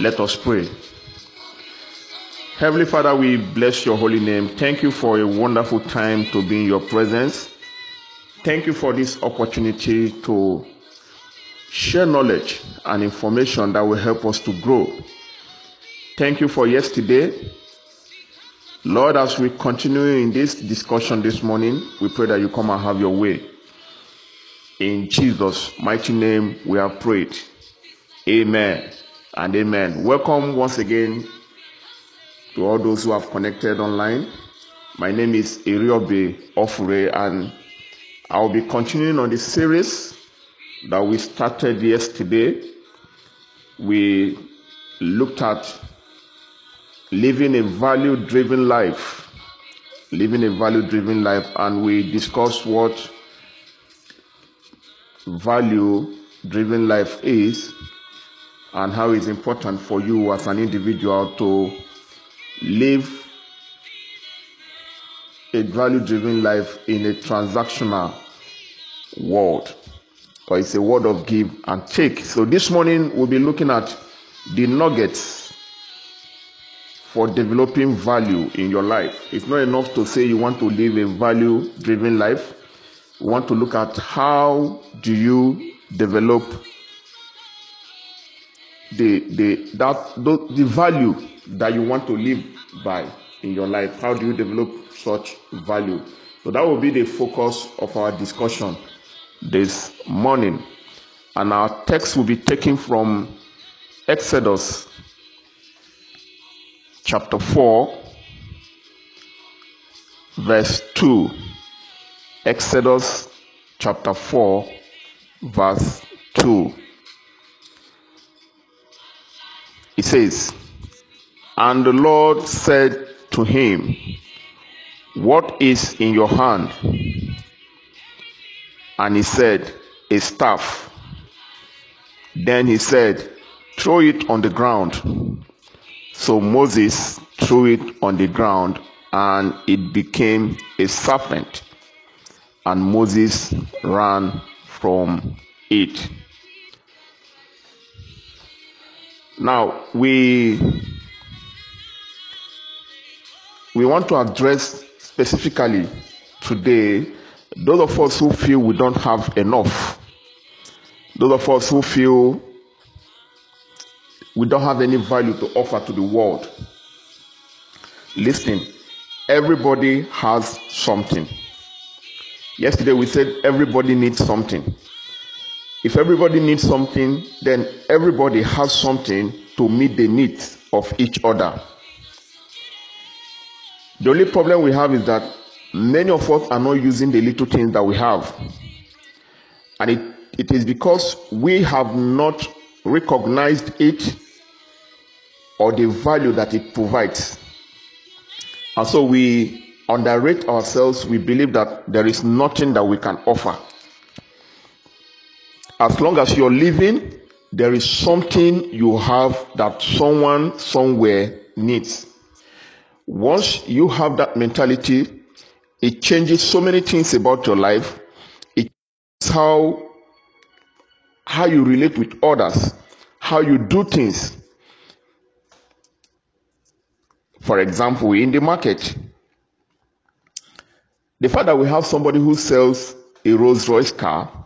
Let us pray. Heavenly Father, we bless your holy name. Thank you for a wonderful time to be in your presence. Thank you for this opportunity to share knowledge and information that will help us to grow. Thank you for yesterday. Lord, as we continue in this discussion this morning, we pray that you come and have your way. In Jesus' mighty name, we have prayed. Amen and amen. Welcome once again to all those who have connected online. My name is Iriobe Ofure, and I'll be continuing on the series that we started yesterday. We looked at living a value driven life. Living a value driven life, and we discussed what value driven life is and how it's important for you as an individual to live a value driven life in a transactional world or it's a world of give and take. So this morning we'll be looking at the nuggets for developing value in your life. It's not enough to say you want to live a value driven life. We want to look at how do you develop the the that the, the value that you want to live by in your life. How do you develop such value? So that will be the focus of our discussion this morning. And our text will be taken from Exodus chapter 4, verse 2. Exodus chapter 4, verse 2. It says, And the Lord said to him, What is in your hand? And he said, A staff. Then he said, Throw it on the ground. So Moses threw it on the ground, and it became a serpent. And Moses ran from it. Now, we we want to address specifically today those of us who feel we don't have enough, those of us who feel we don't have any value to offer to the world. Listen, everybody has something. Yesterday we said everybody needs something. If everybody needs something, then everybody has something to meet the needs of each other. The only problem we have is that many of us are not using the little things that we have. And it, it is because we have not recognized it or the value that it provides. And so we underrate ourselves. We believe that there is nothing that we can offer. As long as you're living, there is something you have that someone somewhere needs. Once you have that mentality, it changes so many things about your life. It's how how you relate with others, how you do things. For example, in the market, the fact that we have somebody who sells a Rolls Royce car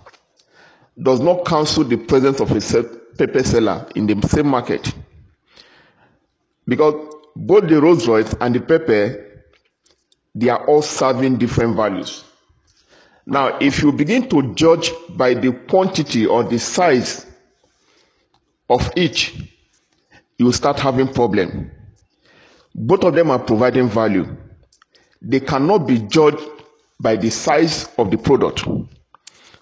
does not cancel the presence of a paper seller in the same market. Because both the Rolls Royce and the pepper, they are all serving different values. Now, if you begin to judge by the quantity or the size of each, you start having problem. Both of them are providing value. They cannot be judged by the size of the product.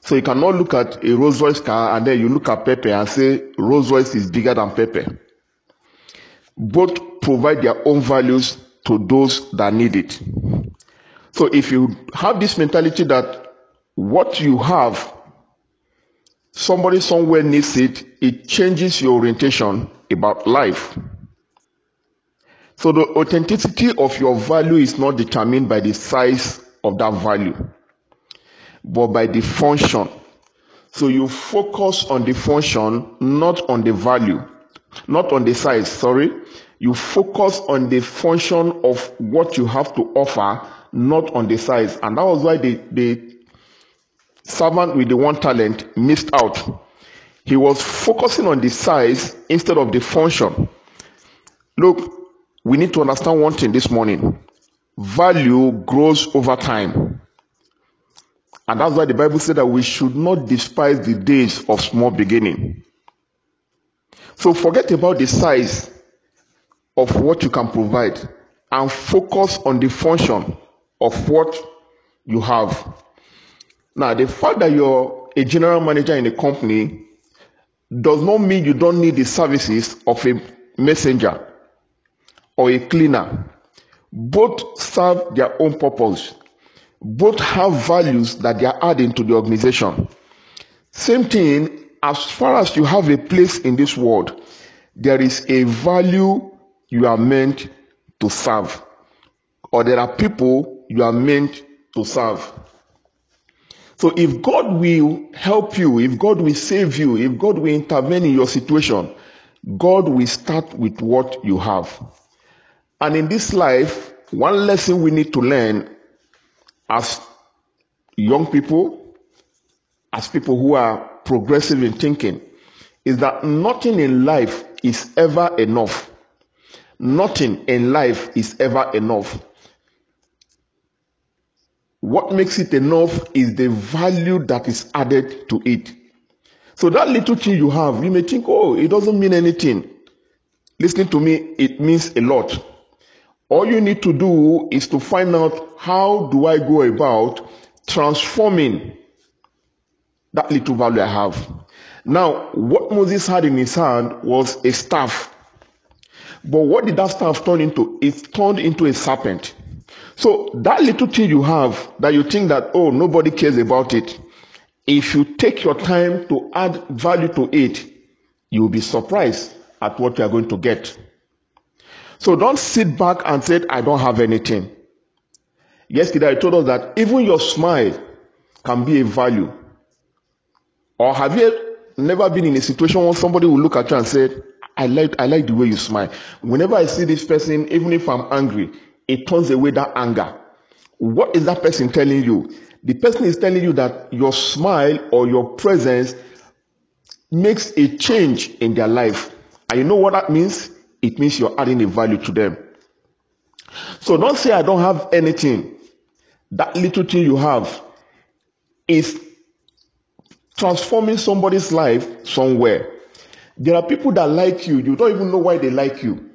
So you cannot look at a Rolls Royce car and then you look at Pepe and say Rolls Royce is bigger than Pepe. Both provide their own values to those that need it. So if you have this mentality that what you have, somebody somewhere needs it, it changes your orientation about life. So the authenticity of your value is not determined by the size of that value, but by the function. So you focus on the function, not on the value. not on the size, sorry. You focus on the function of what you have to offer, not on the size. And that was why the, the servant with the one talent missed out. He was focusing on the size instead of the function. Look, we need to understand one thing this morning value grows over time. And that's why the Bible said that we should not despise the days of small beginning. So forget about the size of what you can provide and focus on the function of what you have. Now, the fact that you're a general manager in a company does not mean you don't need the services of a messenger or a cleaner. Both serve their own purpose. Both have values that they are adding to the organization. Same thing, as far as you have a place in this world, there is a value you are meant to serve. Or there are people you are meant to serve. So if God will help you, if God will save you, if God will intervene in your situation, God will start with what you have. And in this life, one lesson we need to learn as young people, as people who are progressive in thinking, is that nothing in life is ever enough. Nothing in life is ever enough. What makes it enough is the value that is added to it. So that little thing you have, you may think, oh, it doesn't mean anything. Listening to me, it means a lot. All you need to do is to find out how do I go about transforming that little value I have. Now, what Moses had in his hand was a staff. But what did that staff turn into? It turned into a serpent. So that little thing you have that you think that, oh, nobody cares about it. If you take your time to add value to it, you'll be surprised at what you are going to get. So don't sit back and say, I don't have anything. Yesterday I told us that even your smile can be a value. Or have you never been in a situation where somebody will look at you and say, I like, I like the way you smile. Whenever I see this person, even if I'm angry, it turns away that anger. What is that person telling you? The person is telling you that your smile or your presence makes a change in their life. And you know what that means? It means you're adding a value to them. So don't say, I don't have anything. That little thing you have is transforming somebody's life somewhere. There are people that like you, you don't even know why they like you.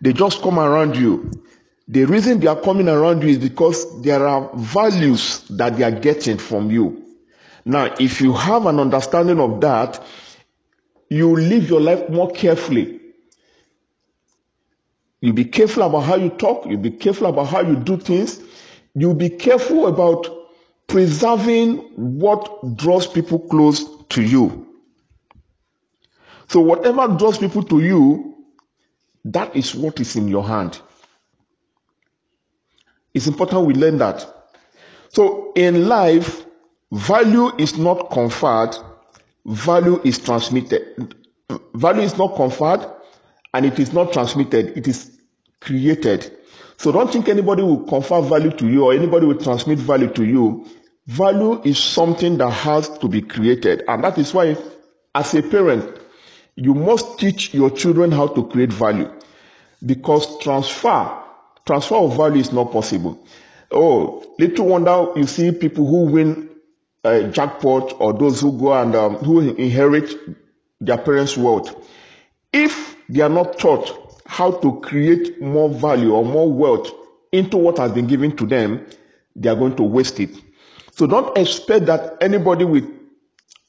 They just come around you. The reason they are coming around you is because there are values that they are getting from you. Now, if you have an understanding of that, you live your life more carefully. You be careful about how you talk, you be careful about how you do things, you be careful about preserving what draws people close to you. So, whatever draws people to you, that is what is in your hand. It's important we learn that. So, in life, value is not conferred, value is transmitted. Value is not conferred and it is not transmitted, it is created. So, don't think anybody will confer value to you or anybody will transmit value to you. Value is something that has to be created. And that is why, as a parent, you must teach your children how to create value. Because transfer, transfer of value is not possible. Oh, little wonder you see people who win a jackpot or those who go and um, who inherit their parents' wealth. If they are not taught how to create more value or more wealth into what has been given to them, they are going to waste it. So don't expect that anybody will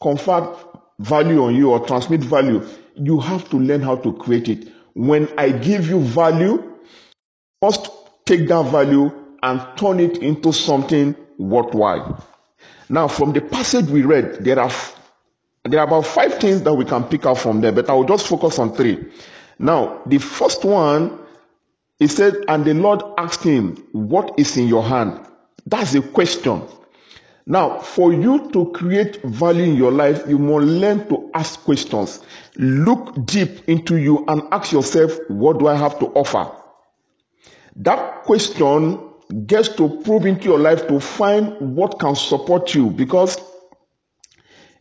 confer value on you or transmit value. You have to learn how to create it. When I give you value, first take that value and turn it into something worthwhile. Now, from the passage we read, there are there are about five things that we can pick out from there, but I will just focus on three. Now, the first one, he said, and the Lord asked him, What is in your hand? That's a question. Now, for you to create value in your life, you must learn to ask questions. Look deep into you and ask yourself, what do I have to offer? That question gets to probe into your life to find what can support you because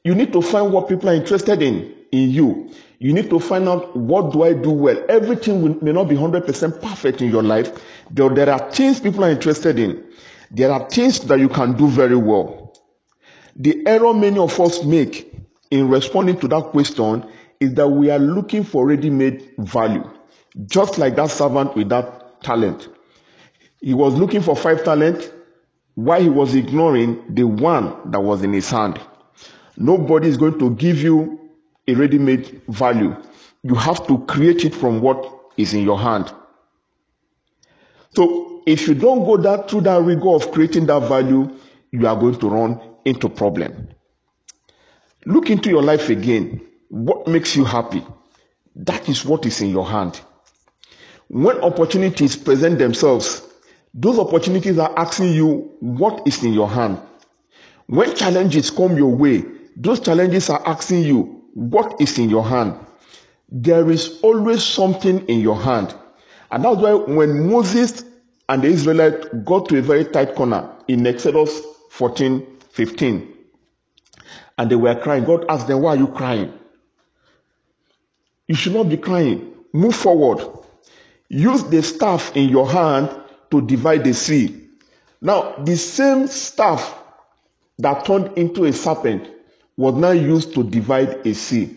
you need to find what people are interested in in you. You need to find out what do I do well. Everything may not be 100% perfect in your life. There, there are things people are interested in. There are things that you can do very well. The error many of us make in responding to that question is that we are looking for ready-made value. Just like that servant with that talent. He was looking for five talents while he was ignoring the one that was in his hand. Nobody is going to give you a ready-made value. You have to create it from what is in your hand. So if you don't go that through that rigor of creating that value, you are going to run into problem. Look into your life again. What makes you happy? That is what is in your hand. When opportunities present themselves, those opportunities are asking you what is in your hand. When challenges come your way, those challenges are asking you what is in your hand. There is always something in your hand. And that's why when Moses and the Israelites got to a very tight corner in Exodus 14 15. And they were crying. God asked them, Why are you crying? You should not be crying. Move forward. Use the staff in your hand to divide the sea. Now, the same staff that turned into a serpent was now used to divide a sea.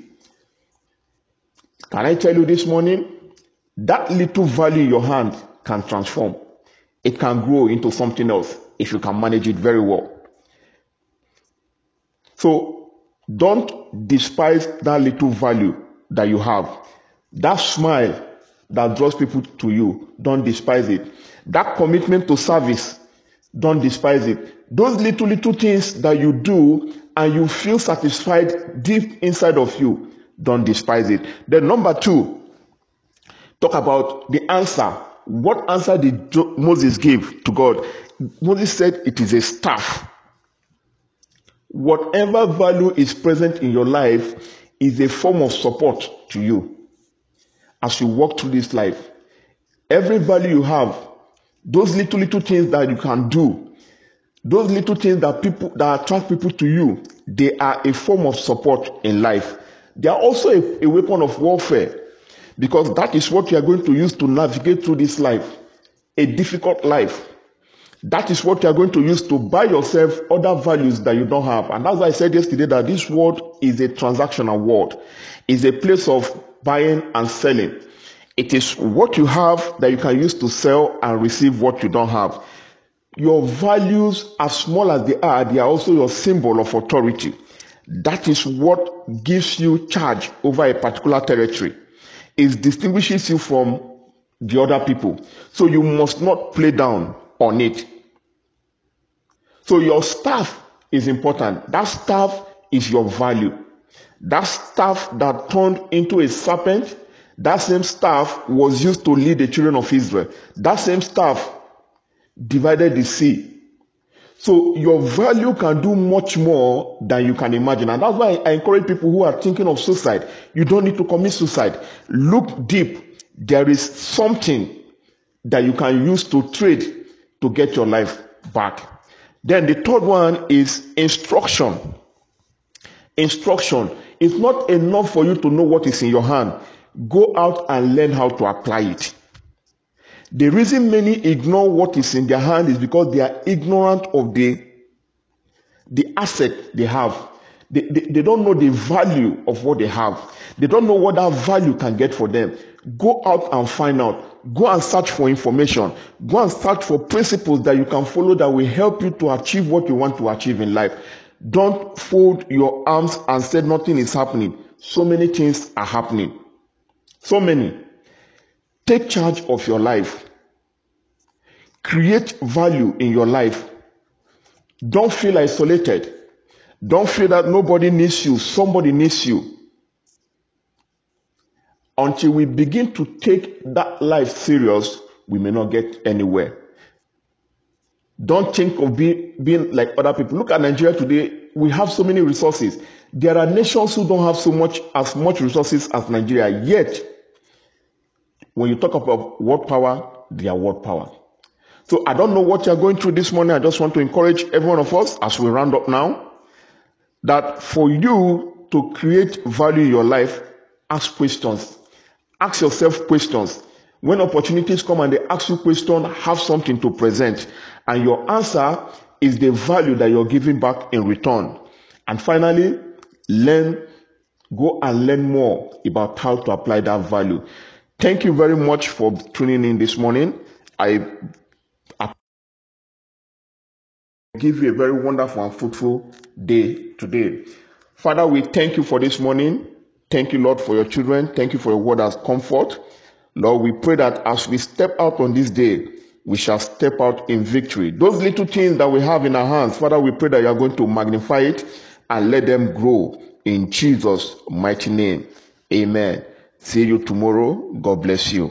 Can I tell you this morning? That little value your hand can transform it can grow into something else if you can manage it very well. So don't despise that little value that you have. That smile that draws people to you, don't despise it. That commitment to service, don't despise it. Those little, little things that you do and you feel satisfied deep inside of you, don't despise it. Then, number two, talk about the answer what answer did Moses give to God? Moses said it is a staff. Whatever value is present in your life is a form of support to you as you walk through this life. Every value you have, those little, little things that you can do, those little things that people that attract people to you, they are a form of support in life. They are also a, a weapon of warfare because that is what you are going to use to navigate through this life, a difficult life. That is what you are going to use to buy yourself other values that you don't have. And as I said yesterday, that this world is a transactional world, is a place of buying and selling. It is what you have that you can use to sell and receive what you don't have. Your values, as small as they are, they are also your symbol of authority. That is what gives you charge over a particular territory. It distinguishes you from the other people. So you must not play down on it. So your staff is important. That staff is your value. That staff that turned into a serpent, that same staff was used to lead the children of Israel. That same staff divided the sea. So your value can do much more than you can imagine. And that's why I encourage people who are thinking of suicide. You don't need to commit suicide. Look deep. There is something that you can use to trade to get your life back. Then the third one is instruction. Instruction. It's not enough for you to know what is in your hand. Go out and learn how to apply it. The reason many ignore what is in their hand is because they are ignorant of the, the asset they have. They, they, they don't know the value of what they have. They don't know what that value can get for them. Go out and find out. Go and search for information. Go and search for principles that you can follow that will help you to achieve what you want to achieve in life. Don't fold your arms and say nothing is happening. So many things are happening. So many. Take charge of your life. Create value in your life. Don't feel isolated. Don't feel that nobody needs you. Somebody needs you. Until we begin to take that life serious, we may not get anywhere. Don't think of being, being like other people. Look at Nigeria today. We have so many resources. There are nations who don't have so much as much resources as Nigeria. Yet, when you talk about world power, they are world power. So I don't know what you're going through this morning. I just want to encourage every one of us as we round up now that for you to create value in your life, ask questions. Ask yourself questions. When opportunities come and they ask you questions, have something to present. And your answer is the value that you're giving back in return. And finally, learn, go and learn more about how to apply that value. Thank you very much for tuning in this morning. I, give you a very wonderful and fruitful day today. Father, we thank you for this morning. Thank you, Lord, for your children. Thank you for your word as comfort. Lord, we pray that as we step out on this day, we shall step out in victory. Those little things that we have in our hands, Father, we pray that you are going to magnify it and let them grow in Jesus' mighty name. Amen. See you tomorrow. God bless you.